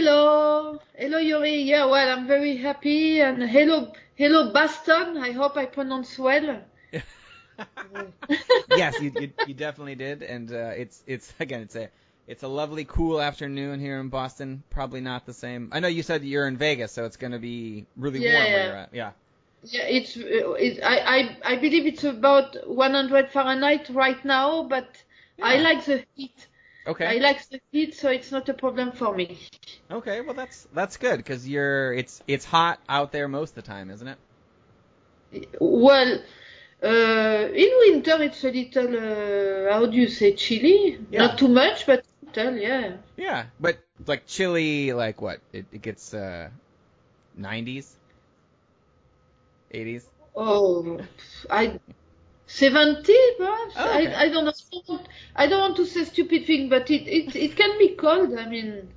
Hello, hello Yuri. Yeah, well, I'm very happy and hello, hello Boston. I hope I pronounce well. yes, you, you you definitely did, and uh, it's it's again it's a it's a lovely cool afternoon here in Boston. Probably not the same. I know you said you're in Vegas, so it's going to be really Yeah, warm where yeah. you're at. Yeah. Yeah, it's, it, I, I, I believe it's about 100 Fahrenheit right now, but I like the heat. Okay. I like the heat, so it's not a problem for me. Okay. Well, that's that's good because you're it's it's hot out there most of the time, isn't it? Well, uh, in winter it's a little, uh, how do you say, chilly? Yeah. Not too much, but little, yeah. Yeah, but like chilly, like what? It, it gets uh, 90s, 80s. Oh, I 70 perhaps. Oh, okay. I I don't know. I don't want to say stupid thing, but it it it can be cold. I mean,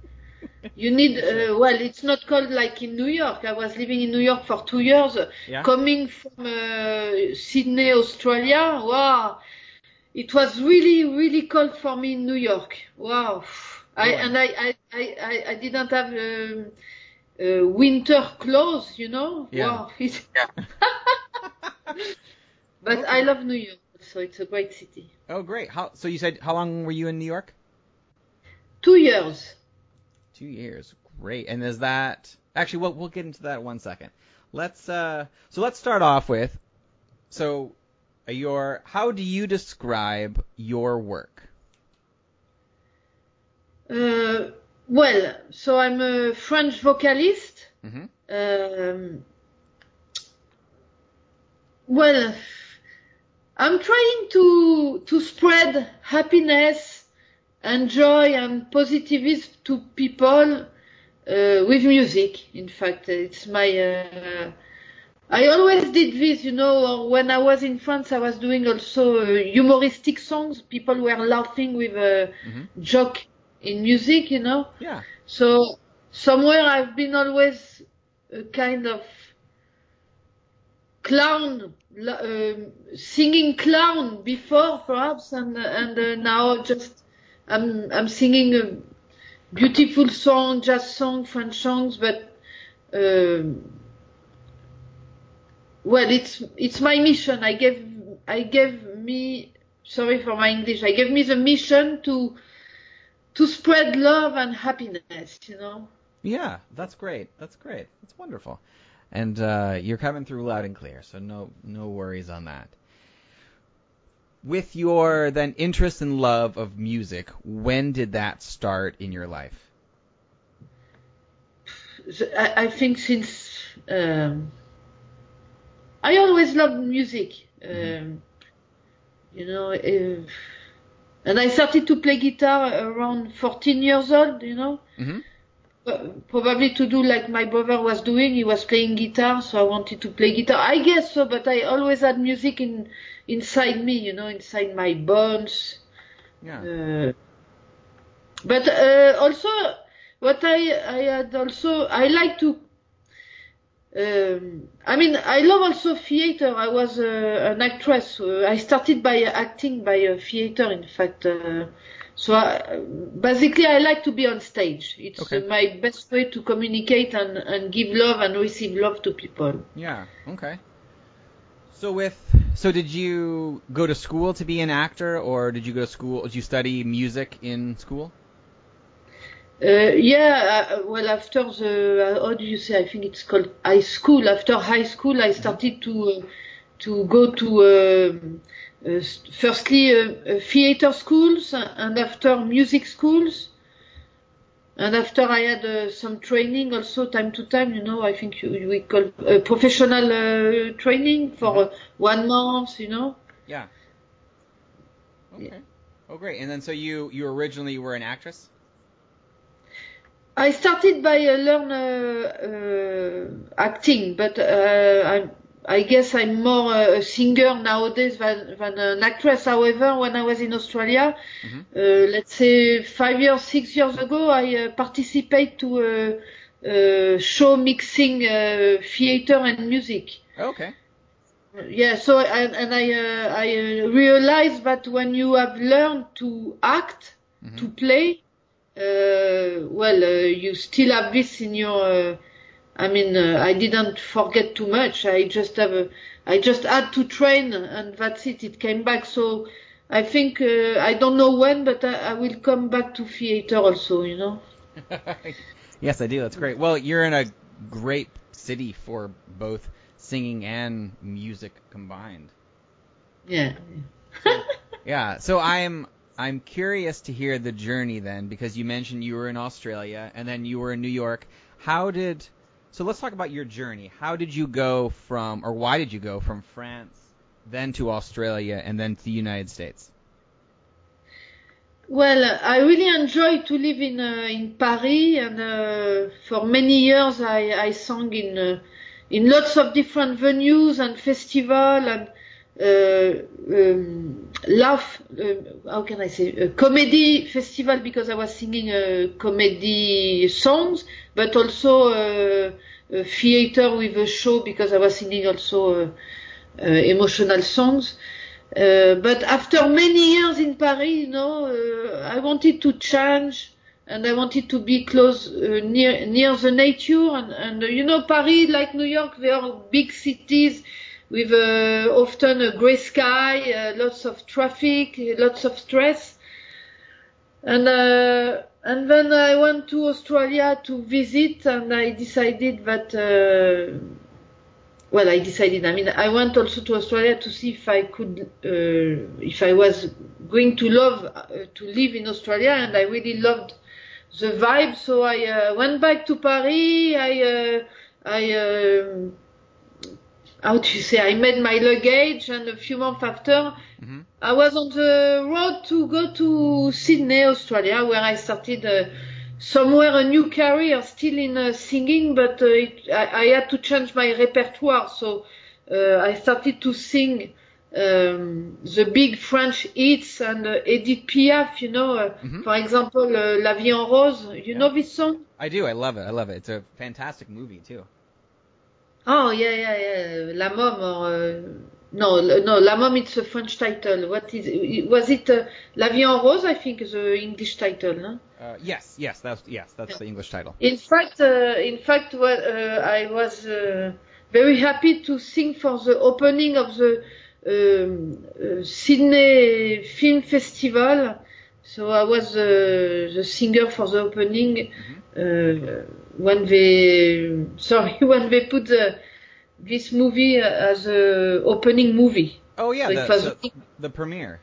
you need. Uh, well, it's not cold like in New York. I was living in New York for two years. Yeah. Coming from uh, Sydney, Australia. Wow, it was really really cold for me in New York. Wow. I Oh. and I I I I- I didn't have. Um, uh, winter clothes, you know. Yeah. Wow. But Okay. I love New York, so it's a great city. Oh, great. How? So you said how long were you in New York? Two years. Two years. Great. And is that actually? We'll we'll get into that in one second. Let's uh. So let's start off with. So, uh, your how do you describe your work? Uh, well, so I'm a French vocalist. Mm-hmm. Um, well, I'm trying to to spread happiness and joy and positivism to people uh, with music. In fact, it's my. Uh, I always did this, you know. When I was in France, I was doing also uh, humoristic songs. People were laughing with a Mhm. joke in music, you know. Yeah. So somewhere I've been always a kind of clown, um singing clown before perhaps, and and uh, now just I'm I'm singing a beautiful song, jazz song, French songs, but um, well, it's it's my mission. I gave I gave me sorry for my English. I gave me the mission to to spread love and happiness, you know. Yeah. That's great. That's great. That's wonderful. And uh, you're coming through loud and clear, so no no worries on that. With your then interest and love of music, when did that start in your life? I, I think since um, I always loved music, um, you know, uh, and I started to play guitar around 14 years old, you know. Mm-hmm. Uh, Probably to do like my brother was doing. He was playing guitar, so I wanted to play guitar. I guess so, but I always had music in inside me, you know, inside my bones. Yeah. Uh, but uh, also, what I I had also I like to. Um, I mean, I love also theater. I was uh, an actress. Uh, I started by acting by uh, theater, in fact. Uh, so I, basically, I like to be on stage. It's Okay. uh, my best way to communicate and, and give love and receive love to people. Yeah. Okay. So with so did you go to school to be an actor, or did you go to school? Did you study music in school? Uh, yeah, uh, well, after the, uh, how do you say? I think it's called high school. After high school, I started to uh, to go to um uh, firstly uh, uh, theater schools and after music schools. And after I had uh, some training also time to time, you know, I think you, we call uh, professional uh, training for uh, one month, you know. Yeah. Okay. Yeah. Oh, great. And then so you you originally were an actress. I started by uh, learn uh, uh, acting, but uh, I, I guess I'm more a singer nowadays than, than an actress. However, when I was in Australia, Mhm. uh, let's say five years, six years ago, I uh, participated to a, a show mixing uh, theater and music. Okay. Yeah, so and, and I uh, I uh, realized that when you have learned to act, Mhm. to play, uh, well, uh, you still have this in your. I mean, uh, I didn't forget too much. I just have a, I just had to train, and that's it. It came back. So I think uh, I don't know when, but I, I will come back to theater also. You know. yes, I do. That's great. Well, you're in a great city for both singing and music combined. Yeah. Yeah. So I'm I'm curious to hear the journey then because you mentioned you were in Australia and then you were in New York. How did so let's talk about your journey. How did you go from or why did you go from France then to Australia and then to the United States? Well, I really enjoy to live in uh, in Paris, and uh, for many years I, I sang in uh, in lots of different venues and festivals. and um, laugh. Uh, how can I say a comedy festival because I was singing uh, comedy songs, but also uh, a theater with a show because I was singing also uh, uh, emotional songs. Uh, but after many years in Paris, you know, uh, I wanted to change and I wanted to be close uh, near near the nature and, and uh, you know Paris like New York they are big cities with uh, often a grey sky, uh, lots of traffic, lots of stress. And uh, and then I went to Australia to visit and I decided that uh, well, I decided. I mean, I went also to Australia to see if I could, uh, if I was going to love uh, to live in Australia, and I really loved the vibe. So I went back to Paris. I, I, um how do you say? I made my luggage, and a few months after, hmm I was on the road to go to Sydney, Australia, where I started uh, somewhere a new career, still in uh, singing, but uh, it, I, I had to change my repertoire. So uh, I started to sing um, the big French hits and uh, Edith Piaf, you know, uh, Mhm. for example, uh, La Vie en Rose. You Yeah. know this song? I do. I love it. I love it. It's a fantastic movie too. Oh yeah, yeah, yeah. La Môme or uh, no, no, La Môme. It's a French title. What is? Was it uh, La Vie en Rose? I think the English title. No? Uh, yes, yes, that's yes, that's the English title. In fact, uh, in fact, what uh, I was uh, very happy to sing for the opening of the um, uh, Sydney Film Festival. So I was uh, the singer for the opening uh, when they sorry when they put the, this movie as a opening movie. Oh yeah, So the, it was the, the premiere.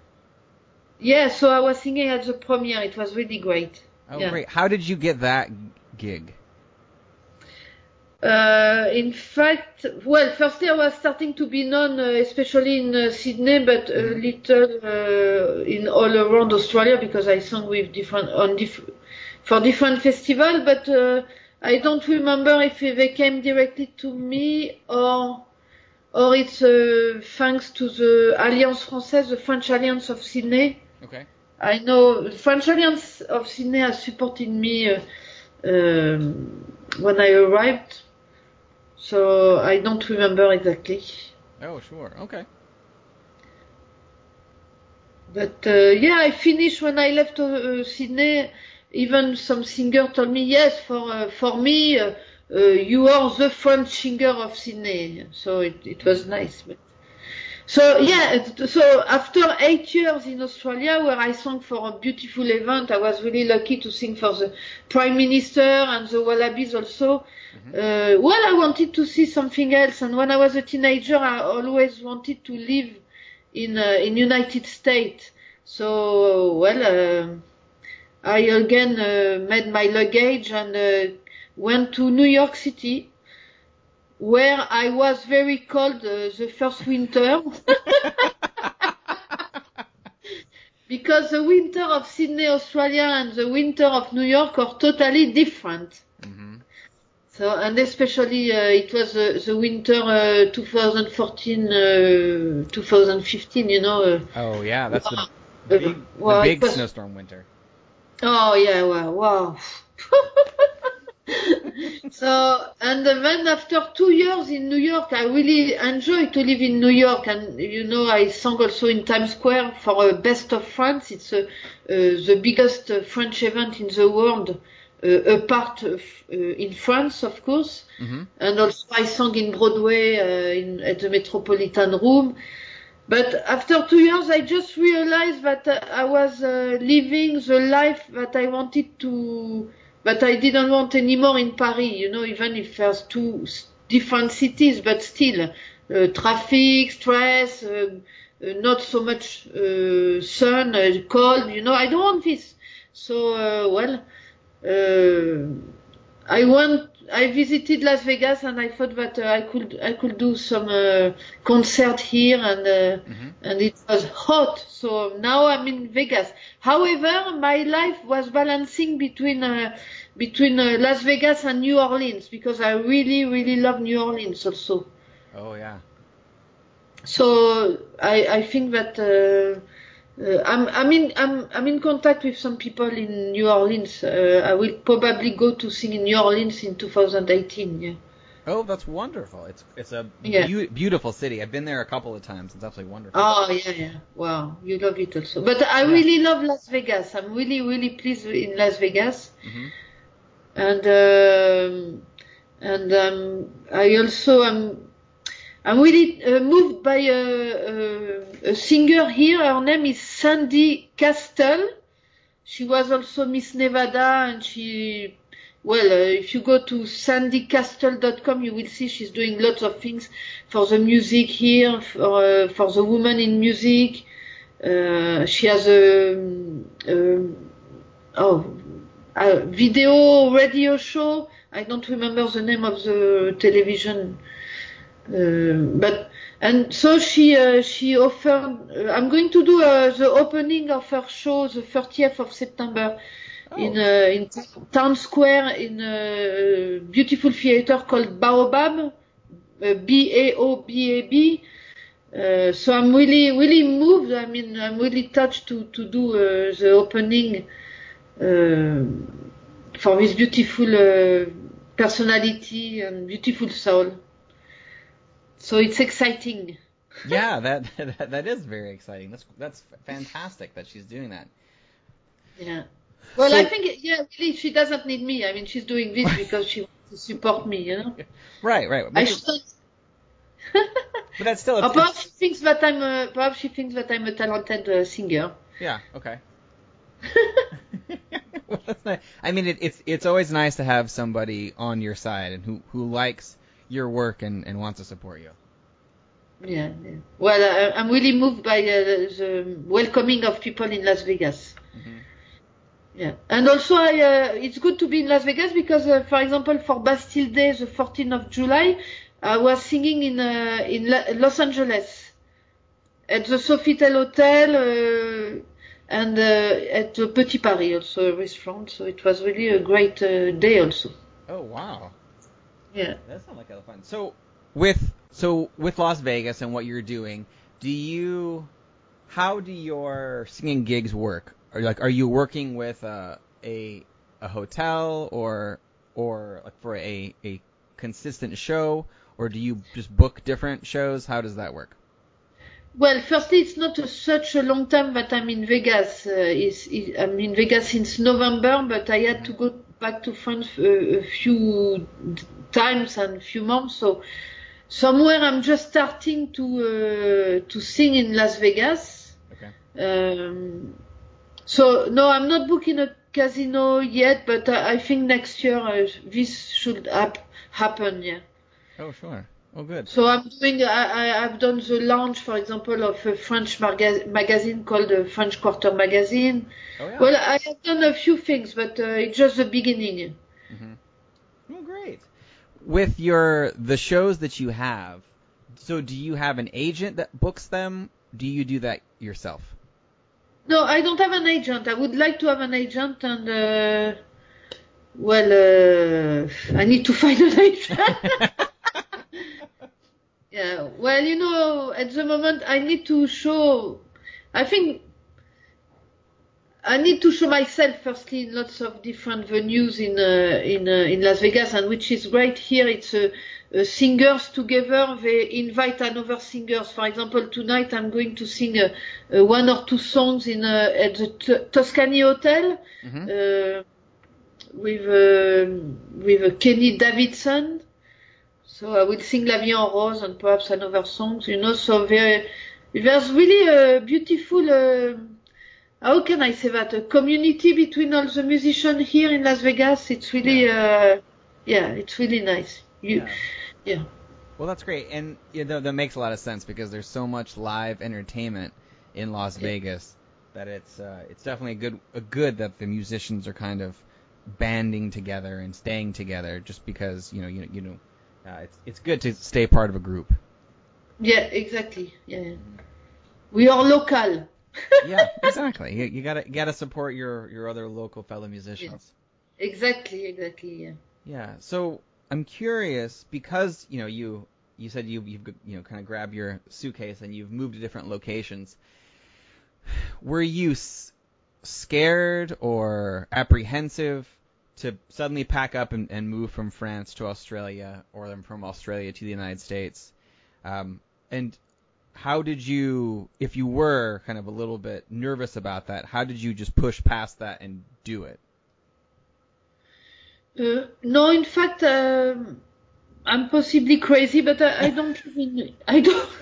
Yeah, so I was singing at the premiere. It was really great. Oh Yeah. great. How did you get that gig? Uh, in fact, well, firstly I was starting to be known, uh, especially in uh, Sydney, but a Mhm. little uh, in all around Australia because I sang with different on diff- for different festival. But uh, I don't remember if they came directly to me or or it's uh, thanks to the Alliance Française, the French Alliance of Sydney. Okay. I know the French Alliance of Sydney has supported me uh, um, when I arrived, so I don't remember exactly. Oh sure. Okay. But uh, yeah, I finished when I left uh, Sydney. Even some singer told me, yes, for uh, for me, uh, uh, you are the French singer of Sydney. So it, it was nice. But so yeah, so after eight years in Australia, where I sang for a beautiful event, I was really lucky to sing for the Prime Minister and the Wallabies also. Uh, well, I wanted to see something else, and when I was a teenager, I always wanted to live in uh, in United States. So well, uh, I again uh, made my luggage and uh, went to New York City, where I was very cold uh, the first winter. because the winter of Sydney, Australia and the winter of New York are totally different. hmm So, and especially uh, it was uh, the winter uh, 2014, uh, 2015, you know. Uh, Oh yeah, that's the big, the big was- snowstorm winter. Oh yeah, wow, wow. so and then after two years in New York, I really enjoy to live in New York, and you know I sang also in Times Square for a Best of France. It's uh, uh, the biggest uh, French event in the world, uh, apart uh, f- uh, in France, of course. hmm And also I sang in Broadway uh, in, at the Metropolitan Room. But after two years, I just realized that uh, I was uh, living the life that I wanted to, that I didn't want anymore in Paris. You know, even if there's two different cities, but still, uh, traffic, stress, uh, uh, not so much uh, sun, cold. You know, I don't want this. So, well, I went. I visited Las Vegas and I thought that uh, I could I could do some uh, concert here and uh, Mhm. and it was hot. So now I'm in Vegas. However, my life was balancing between uh, between uh, Las Vegas and New Orleans because I really really love New Orleans also. Oh yeah. So I I think that. Uh, I'm I'm in I'm I'm in contact with some people in New Orleans. Uh, I will probably go to sing in New Orleans in 2018. Yeah. Oh, that's wonderful. It's it's a Yeah. beau- beautiful city. I've been there a couple of times. It's absolutely wonderful. Oh yeah, yeah. Wow, you love it also. But I Yeah. really love Las Vegas. I'm really really pleased in Las Vegas. hmm And um, and um, I also am I'm really uh, moved by a, a, a singer here. Her name is Sandy Castle. She was also Miss Nevada, and she, well, uh, if you go to sandycastle.com, you will see she's doing lots of things for the music here, for, uh, for the woman in music. Uh, she has a, um oh, a video radio show. I don't remember the name of the television uh, but and so she uh, she offered. Uh, I'm going to do uh, the opening of her show the 30th of September in Oh. uh, in Town Square in a beautiful theater called Baobab, uh, B A O B A B. Uh, so I'm really really moved. I mean I'm really touched to to do uh, the opening uh, for this beautiful uh, personality and beautiful soul. So it's exciting. Yeah, that, that that is very exciting. That's that's fantastic that she's doing that. Yeah. Well, So- I think yeah, really, she doesn't need me. I mean, she's doing this because she wants to support me. You know. Right, right. I shouldn't. but that's still Or it's, perhaps she thinks that I'm a perhaps she thinks that I'm a talented uh, singer. yeah, okay. well, that's nice. I mean, it, it's it's always nice to have somebody on your side and who who likes your work and, and wants to support you. Yeah. yeah. Well, I, I'm really moved by uh, the welcoming of people in Las Vegas. Mhm. Yeah, and also I, uh, it's good to be in Las Vegas because, uh, for example, for Bastille Day, the 14th of July, I was singing in uh, in La- Los Angeles at the Sofitel Hotel uh, and uh, at the Petit Paris, also a restaurant. So it was really a great uh, day, also. Oh wow, Yeah. that sounds like a lot of fun. So with so with Las Vegas and what you're doing, do you how do your singing gigs work? Are like are you working with uh, a a hotel or or like for a a consistent show or do you just book different shows? How does that work? Well, firstly, it's not a, such a long time that I'm in Vegas. Uh, I'm in Vegas since November, but I had to go back to France a, a few times and a few months. So somewhere I'm just starting to uh, to sing in Las Vegas. Okay. Um, so no, I'm not booking a casino yet, but I, I think next year uh, this should hap- happen. Yeah. Oh sure. Oh, good. So I'm doing. I, I I've done the launch, for example, of a French maga- magazine called the French Quarter Magazine. Oh yeah. Well, I have done a few things, but uh, it's just the beginning. Oh, great. With your the shows that you have, so do you have an agent that books them? Do you do that yourself? No, I don't have an agent. I would like to have an agent, and uh, well, uh, I need to find an agent. yeah. Well, you know, at the moment, I need to show. I think I need to show myself firstly in lots of different venues in uh, in uh, in Las Vegas, and which is great here. It's uh, uh, singers together. They invite another singers. For example, tonight I'm going to sing uh, one or two songs in uh, at the T- Toscani Hotel Mhm. uh, with uh, with uh, Kenny Davidson. So I will sing La Vie en Rose and perhaps another songs. You know, so there there's really a beautiful. How can I say that? A community between all the musicians here in Las Vegas. It's really, uh, yeah, it's really nice. You, Yeah. yeah. Well, that's great, and you know, that makes a lot of sense because there's so much live entertainment in Las Yeah. Vegas that it's uh, it's definitely a good a good that the musicians are kind of banding together and staying together just because you know you you know uh, it's it's good to stay part of a group. Yeah, exactly. Yeah. We are local. Yeah, exactly. You, you gotta you gotta support your your other local fellow musicians. Exactly, exactly. Yeah. Yeah. So I'm curious because you know you you said you you've you know kind of grabbed your suitcase and you've moved to different locations. Were you s- scared or apprehensive to suddenly pack up and, and move from France to Australia or then from Australia to the United States? Um, and how did you, if you were kind of a little bit nervous about that, how did you just push past that and do it? Uh, no, in fact, um, I'm possibly crazy, but I, I don't live in. I don't.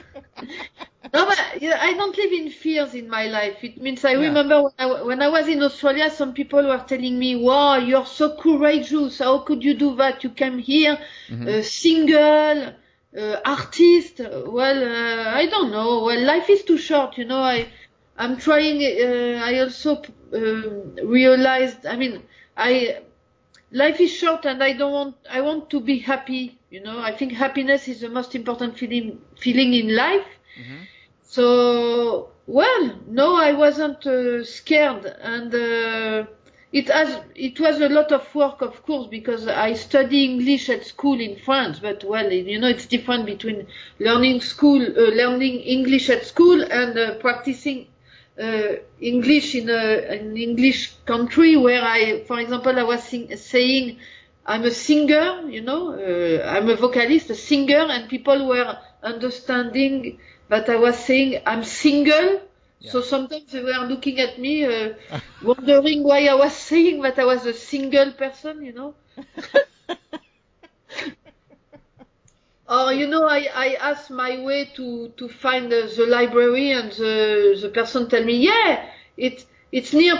No, but I don't live in fears in my life. It means I Yeah. remember when I, when I was in Australia, some people were telling me, "Wow, you're so courageous. How could you do that? You came here, uh, single, uh, artist. Well, uh, I don't know. Well, life is too short, you know. I I'm trying. Uh, I also uh, realized. I mean, I life is short and I don't want, I want to be happy, you know, I think happiness is the most important feeling, feeling in life. So, well, no, I wasn't uh, scared and, uh, it has, it was a lot of work, of course, because I study English at school in France, but well, you know, it's different between learning school, uh, learning English at school and uh, practicing uh, English in a, an English country where I, for example, I was sing, saying I'm a singer, you know, uh, I'm a vocalist, a singer, and people were understanding that I was saying I'm single. So sometimes they were looking at me, uh, wondering why I was saying that I was a single person, you know. Or you know, I, I asked my way to to find the library, and the the person tell me, yeah, it's it's near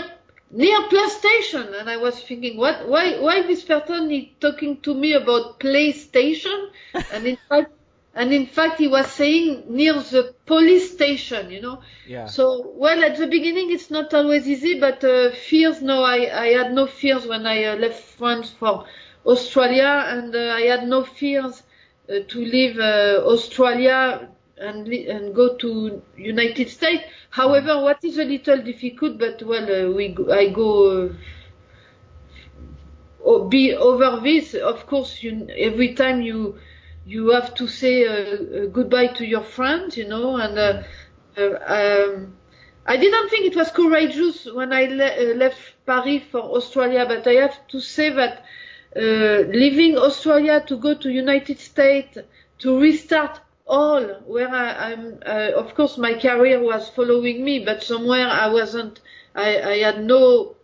near PlayStation, and I was thinking, what? Why why this person is talking to me about PlayStation? And in fact, and in fact, he was saying near the police station, you know. Yeah. So, well, at the beginning, it's not always easy, but uh, fears, no, I, I had no fears when I uh, left France for Australia, and uh, I had no fears uh, to leave uh, Australia and and go to United States. However, what is a little difficult, but well, uh, we go, I go. Uh, be over this, of course, you, every time you you have to say uh, uh, goodbye to your friends, you know, and uh, uh, um, I didn't think it was courageous when I le- uh, left Paris for Australia, but I have to say that leaving Australia to go to United States to restart all where I, I'm, uh, of course, my career was following me, but somewhere I wasn't, I, I had no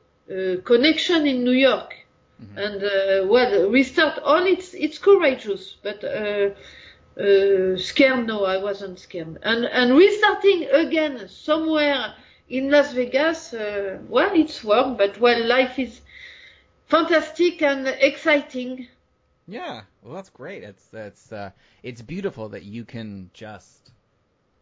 connection in New York and uh, well restart all it's it's courageous but uh, uh, scared no i wasn't scared. And and restarting again somewhere in las vegas uh, well it's work but well life is fantastic and exciting. Yeah, well, that's great. It's it's uh, it's beautiful that you can just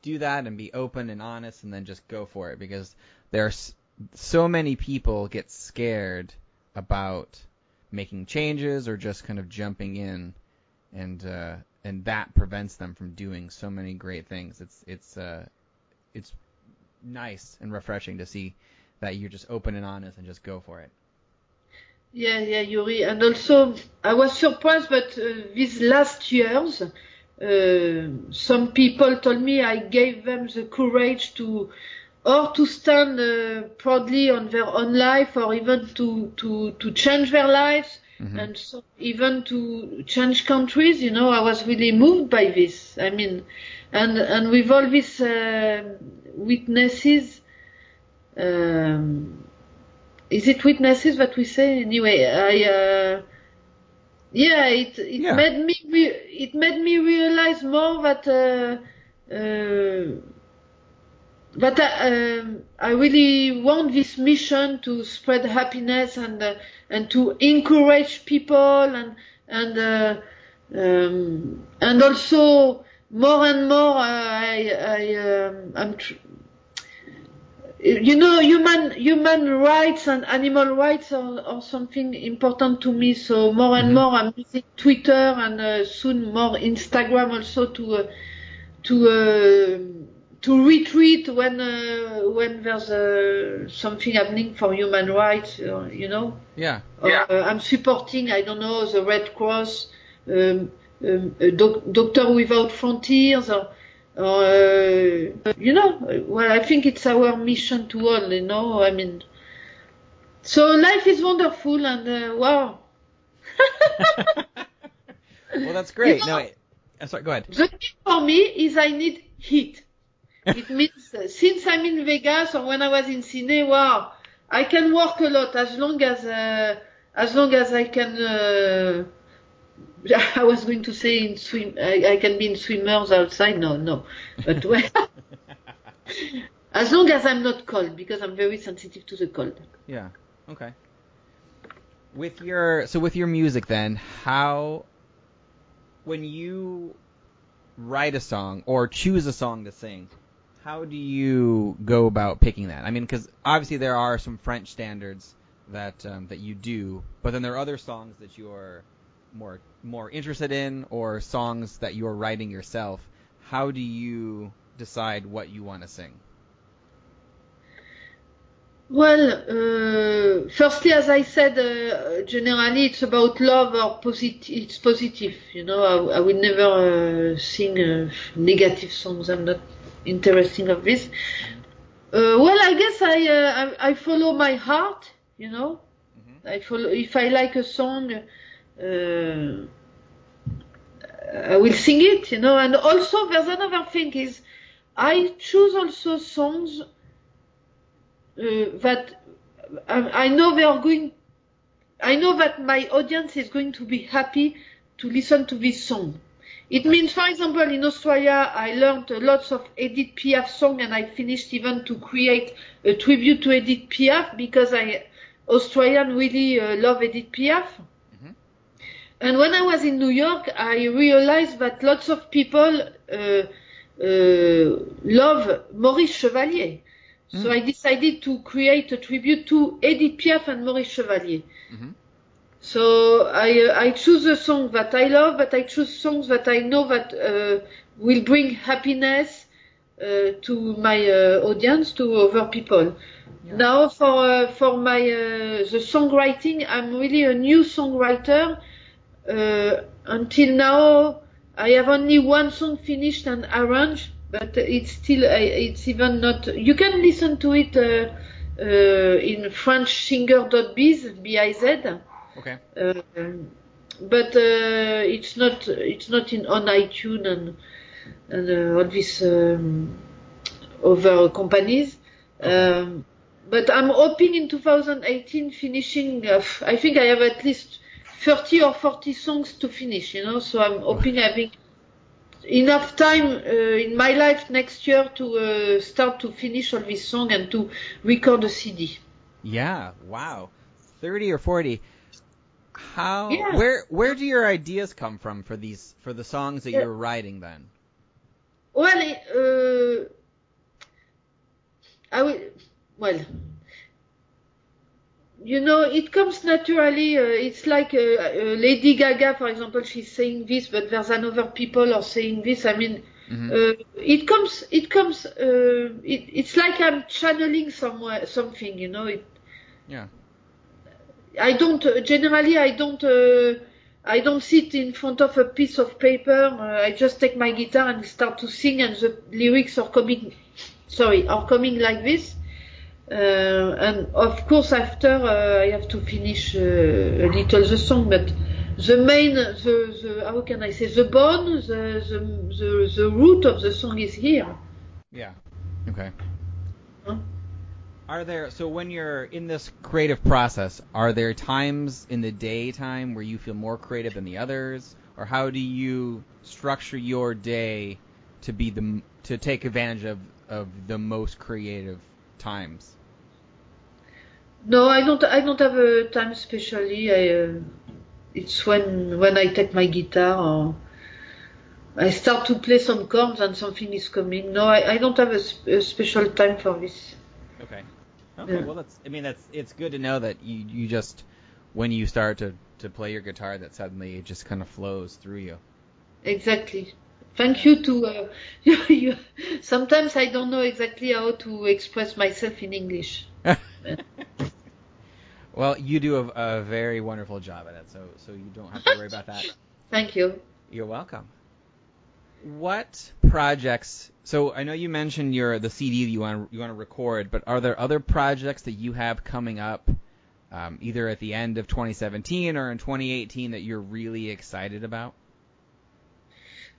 do that and be open and honest, and then just go for it because there's so many people get scared about making changes or just kind of jumping in, and uh, and that prevents them from doing so many great things. It's it's uh, it's nice and refreshing to see that you're just open and honest and just go for it. Yeah, yeah, Yuri. And also, I was surprised, but uh, these last years, uh, some people told me I gave them the courage to, or to stand uh, proudly on their own life, or even to to to change their lives, Mhm. and so even to change countries. You know, I was really moved by this. I mean, and and with all these uh, witnesses. Um, is it witnesses that we say anyway i uh yeah it it Yeah. made me re- it made me realize more that uh, uh I, um, I really want this mission to spread happiness and uh, and to encourage people and and uh, um, and also more and more uh, I I um, I'm tr- you know human human rights and animal rights are, are something important to me so more and Mhm. more i'm using twitter and uh, soon more instagram also to uh, to uh, to retweet when uh, when there's uh, something happening for human rights uh, you know Yeah. uh, I'm supporting, I don't know, the Red Cross, um, um, uh, doc- Doctor Without Frontiers, or, or uh, you know, well, I think it's our mission to all, you know, I mean. So life is wonderful and uh, wow. well, that's great. You No, know- I- I'm sorry. Go ahead. The thing for me is I need heat. It means since I'm in Vegas or when I was in Sydney, wow, I can work a lot as long as uh, as long as I can. Uh, I was going to say in swim, I, I can be in swimmers outside. No, no, but well, as long as I'm not cold because I'm very sensitive to the cold. Yeah. Okay. With your so with your music then, how when you write a song or choose a song to sing, how do you go about picking that? I mean, because obviously there are some French standards that um, that you do, but then there are other songs that you're more more interested in, or songs that you're writing yourself. How do you decide what you want to sing? Well, uh, firstly, as I said, uh, generally it's about love or positive. It's positive, you know. I, I will never uh, sing uh, negative songs. I'm not interested of this. Uh, well, I guess I, uh, I I follow my heart, you know. I follow if I like a song. Uh, I will sing it, you know. And also, there's another thing is, I choose also songs uh, that I, I know they are going. I know that my audience is going to be happy to listen to this song. It means, for example, in Australia, I learned lots of Edith Piaf song, and I finished even to create a tribute to Edith Piaf because I Australian really uh, love Edith Piaf. And when I was in New York, I realized that lots of people uh, uh, love Maurice Chevalier. So I decided to create a tribute to Edith Piaf and Maurice Chevalier. Mhm. So I uh, I choose a song that I love, but I choose songs that I know that uh, will bring happiness uh, to my uh, audience, to other people. Now for uh, for my uh, the songwriting, I'm really a new songwriter. Uh, until now, I have only one song finished and arranged, but it's still it's even not. You can listen to it uh, uh, in FrenchSinger.biz, B-I-Z. Okay. Uh, but uh, it's not it's not in on iTunes and and uh, all these um, other companies. Um, but I'm hoping in 2018 finishing. Uh, I think I have at least 30 or 40 songs to finish. You know, so I'm hoping having enough time uh, in my life next year to uh, start to finish all these songs and to record a CD. Yeah. Wow. Thirty or forty. How Yeah. where where do your ideas come from for these for the songs that Yeah. you're writing then? Well, uh, I will. Well, you know, it comes naturally. Uh, it's like uh, uh, Lady Gaga, for example, she's saying this, but there's another people are saying this. I mean, Mhm. uh, it comes. It comes. Uh, it, it's like I'm channeling somewhere something. You know, it, Yeah. I don't uh, generally I don't uh, I don't sit in front of a piece of paper. Uh, I just take my guitar and start to sing, and the lyrics are coming. Sorry, are coming like this. Uh, and of course, after uh, I have to finish uh, a little the song, but the main, the, the how can I say, the bone, the, the the the root of the song is here. Yeah. Okay. Huh? Are there so when you're in this creative process, are there times in the daytime where you feel more creative than the others, or how do you structure your day to be the to take advantage of of the most creative times? No, I don't. I don't have a time specially. I, uh, it's when when I take my guitar or I start to play some chords and something is coming. No, I, I don't have a, a special time for this. Okay. Okay. Yeah. Well, that's. I mean, that's. It's good to know that you you just when you start to to play your guitar, that suddenly it just kind of flows through you. Exactly. Thank you to uh, you, you. Sometimes I don't know exactly how to express myself in English. well, you do a, a very wonderful job at it, so so you don't have to worry about that. Thank you. You're welcome. What projects? So I know you mentioned your the CD that you want you want to record, but are there other projects that you have coming up, um, either at the end of 2017 or in 2018 that you're really excited about?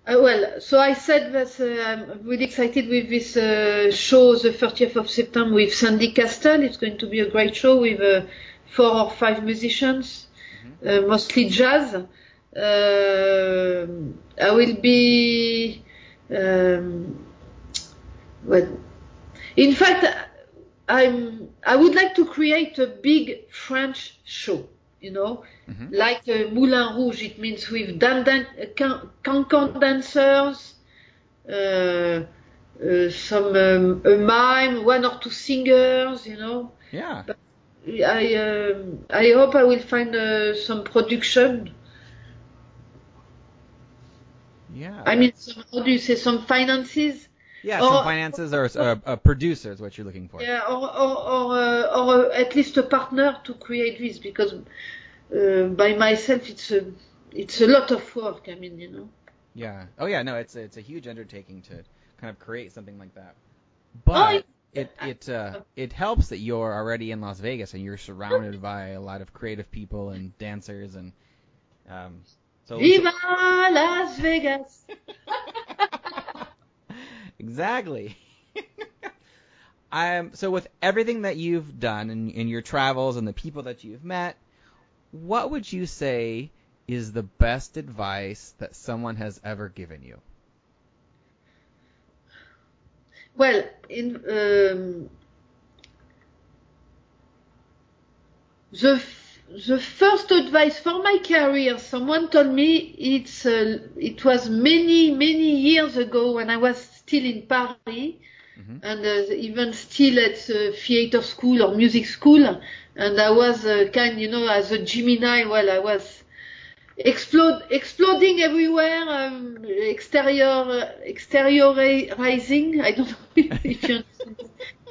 Uh, well, so I said that uh, I'm really excited with this uh, show, the 30th of September, with Sandy Castle. It's going to be a great show with uh, four or five musicians, uh, mostly jazz. Uh, I will be, um, well, in fact, I'm. I would like to create a big French show. You know, Mhm. like uh, Moulin Rouge. It means with dan- dan- uh, can- cancan dancers, uh, uh, some um, a mime, one or two singers. You know, Yeah. I um, I hope I will find uh, some production. Yeah. I mean, some, how do you say some finances? yeah, or- some finances or uh, a producer is what you're looking for. Yeah, or or or, uh, or uh, at least a partner to create this because uh, by myself it's a it's a lot of work. I mean, you know. Yeah. Oh yeah, no, it's a, it's a huge undertaking to kind of create something like that. But it it uh, it helps that you're already in Las Vegas and you're surrounded by a lot of creative people and dancers and um so Viva Las Vegas! exactly. um so with everything that you've done in, in your travels and the people that you've met, what would you say is the best advice that someone has ever given you? Well, in um, the the first advice for my career, someone told me it's uh, it was many many years ago when I was still in Paris Mhm. and uh, even still at uh, theater school or music school, and I was uh, kind, you know, as a Gemini. Well, I was explode exploding everywhere, um, exterior exteriorizing. I don't know if you understand.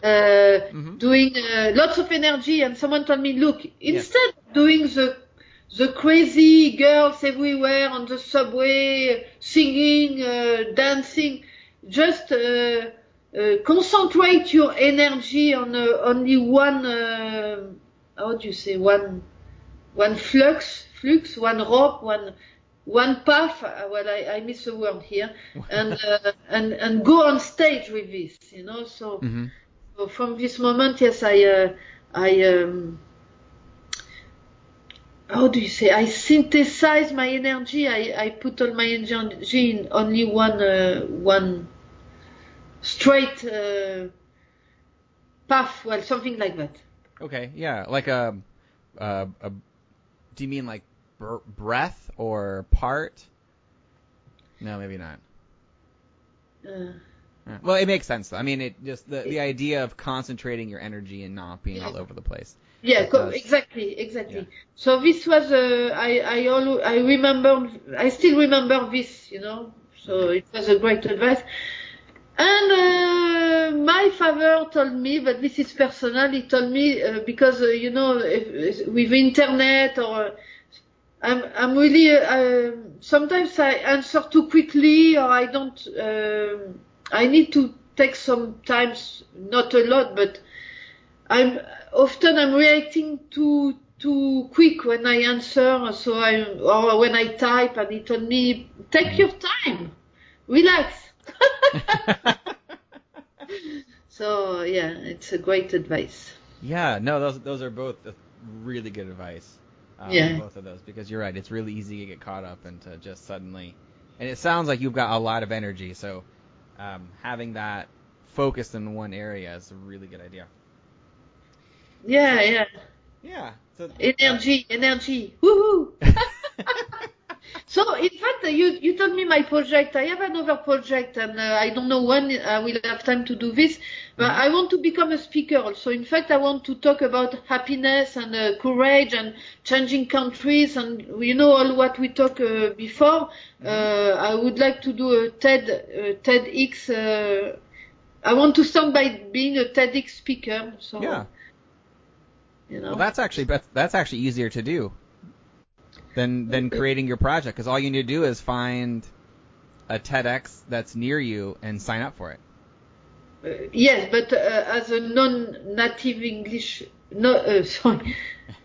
Uh, Mhm. Doing uh, lots of energy, and someone told me, look, instead of doing the the crazy girls everywhere on the subway, singing, uh, dancing, just uh, uh, concentrate your energy on uh, only one. How do you say one? One flux, flux, one rope, one one path. Well, I, I miss a word here, and uh, and and go on stage with this. You know, so. Mhm. So from this moment, yes, I, uh, I, um, how do you say? I synthesize my energy. I, I put all my energy in only one, uh, one straight uh, path. Well, something like that. Okay, yeah, like a, a, a do you mean like br- breath or part? No, maybe not. Uh, Yeah. Well, it makes sense though. I mean, it just the the idea of concentrating your energy and not being all over the place. yeah, exactly, exactly. Yeah. So this was uh, I I al- I remember I still remember this, you know. So it was a great advice. And uh, my father told me, but this is personal. He told me uh, because uh, you know if, with internet or I'm I'm really uh, sometimes I answer too quickly or I don't. I need to take some times, not a lot, but I'm often I'm reacting too too quick when I answer. So I or when I type, and told me take your time, relax. so yeah, it's a great advice. Yeah, no, those those are both really good advice. Um, Yeah. Both of those because you're right. It's really easy to get caught up and to just suddenly, and it sounds like you've got a lot of energy. So um, having that focused in one area is a really good idea. Yeah, yeah. Yeah. So Energy, energy. Woohoo! So in fact, uh, you you told me my project. I have another project, and uh, I don't know when I will have time to do this. But I want to become a speaker also. In fact, I want to talk about happiness and uh, courage and changing countries and you know all what we talked uh, before. Uh, I would like to do a TED uh, TEDx. Uh, I want to start by being a TEDx speaker. So yeah. you know. Well, that's actually that's actually easier to do than than creating your project because all you need to do is find a TEDx that's near you and sign up for it. Uh, yes, but uh, as a non-native English, no, uh, sorry,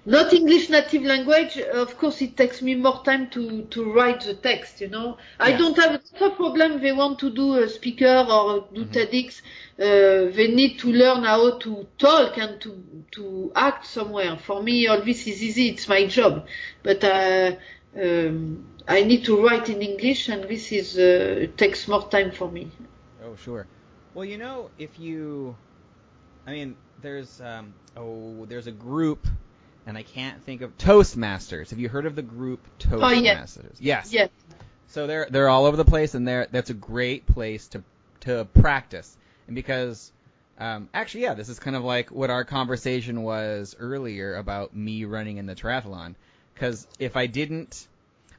not English native language, of course it takes me more time to, to write the text, you know. I don't have a problem they want to do a speaker or do Mhm. TEDx. Uh, they need to learn how to talk and to, to act somewhere. For me, all this is easy. It's my job. But, uh, um, I need to write in English and this is, uh, takes more time for me. Oh, sure. Well, you know, if you, I mean, there's um, oh, there's a group, and I can't think of Toastmasters. Have you heard of the group Toastmasters? Oh, Yes. Yes. So they're they're all over the place, and they're that's a great place to to practice. And because, um, actually, yeah, this is kind of like what our conversation was earlier about me running in the triathlon. Because if I didn't,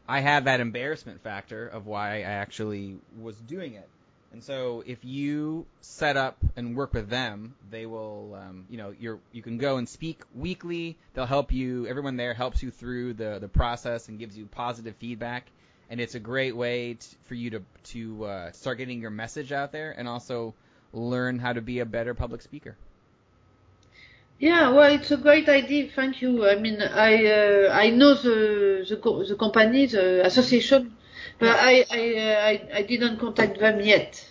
I had that embarrassment factor of why I actually was doing it. And so if you set up and work with them, they will, um, you know, you're you can go and speak weekly. They'll help you. Everyone there helps you through the the process and gives you positive feedback. And it's a great way for you to to uh, start getting your message out there and also learn how to be a better public speaker. Yeah, well, it's a great idea. Thank you. I mean, I uh, I know the the, the company, the association, but I I, uh, I I didn't contact them yet.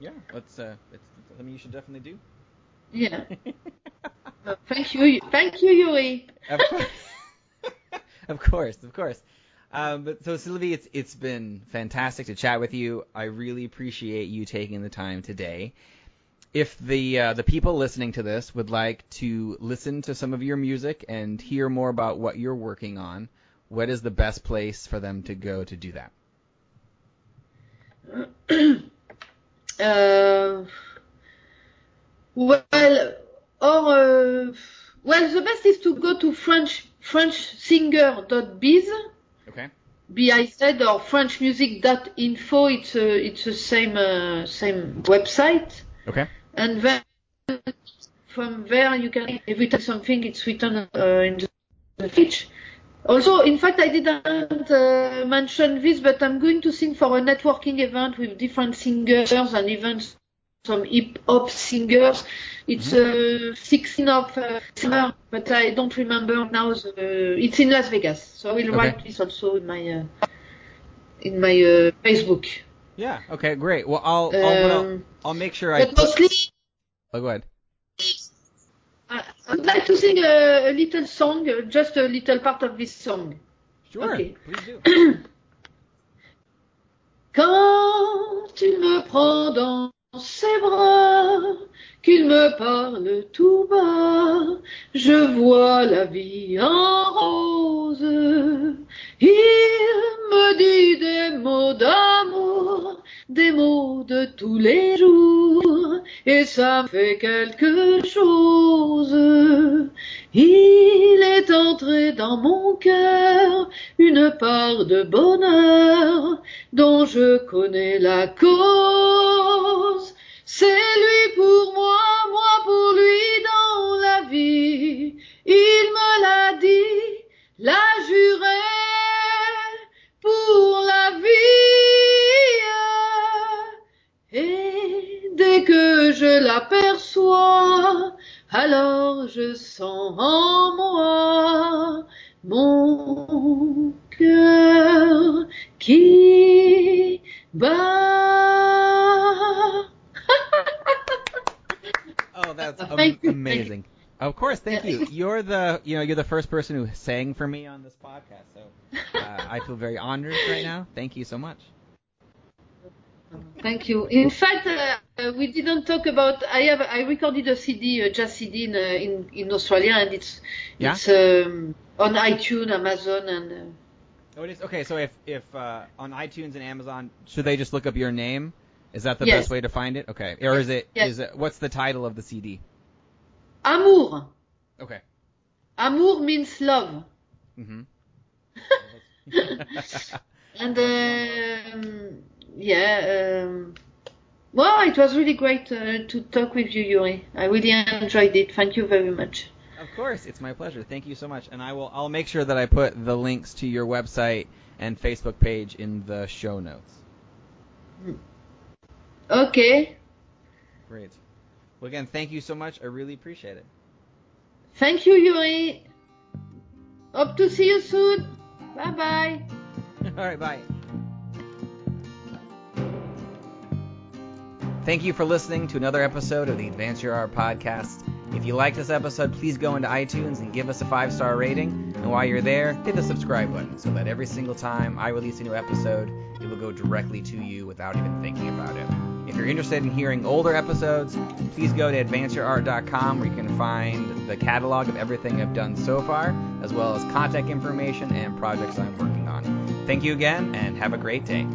Yeah, that's uh, it's something you should definitely do. Yeah. Thank you, thank you, Yuri. of course, of course, of course. Um, but so Sylvie, it's it's been fantastic to chat with you. I really appreciate you taking the time today. If the uh, the people listening to this would like to listen to some of your music and hear more about what you're working on, what is the best place for them to go to do that? Uh, well, or uh, well, the best is to go to French FrenchSinger.biz. Okay. BIZ or FrenchMusic.info. It's a, it's the same uh, same website. Okay. and then from there you can every time something it's written uh, in the speech. Also, in fact, I didn't uh, mention this, but I'm going to sing for a networking event with different singers and even some hip hop singers. It's uh, 16 of uh, December, but I don't remember now. The, it's in Las Vegas, so I will Okay. write this also in my uh, in my uh, Facebook. Yeah. Okay. Great. Well, I'll I'll, I'll, Um, I'll make sure I. but mostly, Oh, go ahead. Would like to sing a, a little song, just a little part of this song. Sure. Okay. Please do. Quand tu me prends dans ses bras, qu'il me parle tout bas. Je vois la vie en rose. Il me dit des mots d'amour, des mots de tous les jours, et ça fait quelque chose. Il est entré dans mon cœur une part de bonheur dont je connais la cause. C'est lui pour moi, moi pour lui dans la vie. Il me l'a dit, l'a juré pour la vie. Et dès que je l'aperçois, alors je sens en moi mon cœur qui bat. Thank you. amazing. Of course, thank you. You're the you know you're the first person who sang for me on this podcast, so uh, I feel very honored right now. Thank you so much. Thank you. In fact, uh, uh, we didn't talk about. I have. I recorded a CD, a jazz CD in uh, in, in Australia, and it's Yeah? it's um, on iTunes, Amazon, and. Uh, Oh, it is okay. So if if uh, on iTunes and Amazon, should they just look up your name? Is that the Yes. best way to find it? Okay, or is it is Yes. it what's the title of the CD? Amour. Okay. Amour means love. Mhm. And um, yeah, um, well, it was really great uh, to talk with you, Yuri. I really enjoyed it. Thank you very much. Of course, it's my pleasure. Thank you so much, and I will. I'll make sure that I put the links to your website and Facebook page in the show notes. Okay. Great. Well, again, thank you so much. I really appreciate it. Thank you, Yuri. Hope to see you soon. Bye bye. All right, bye. Thank you for listening to another episode of the Advance Your Art podcast. If you like this episode, please go into iTunes and give us a five star rating. And while you're there, hit the subscribe button so that every single time I release a new episode, it will go directly to you without even thinking about it. If you're interested in hearing older episodes, please go to advanceyourart.com where you can find the catalog of everything I've done so far, as well as contact information and projects I'm working on. Thank you again, and have a great day.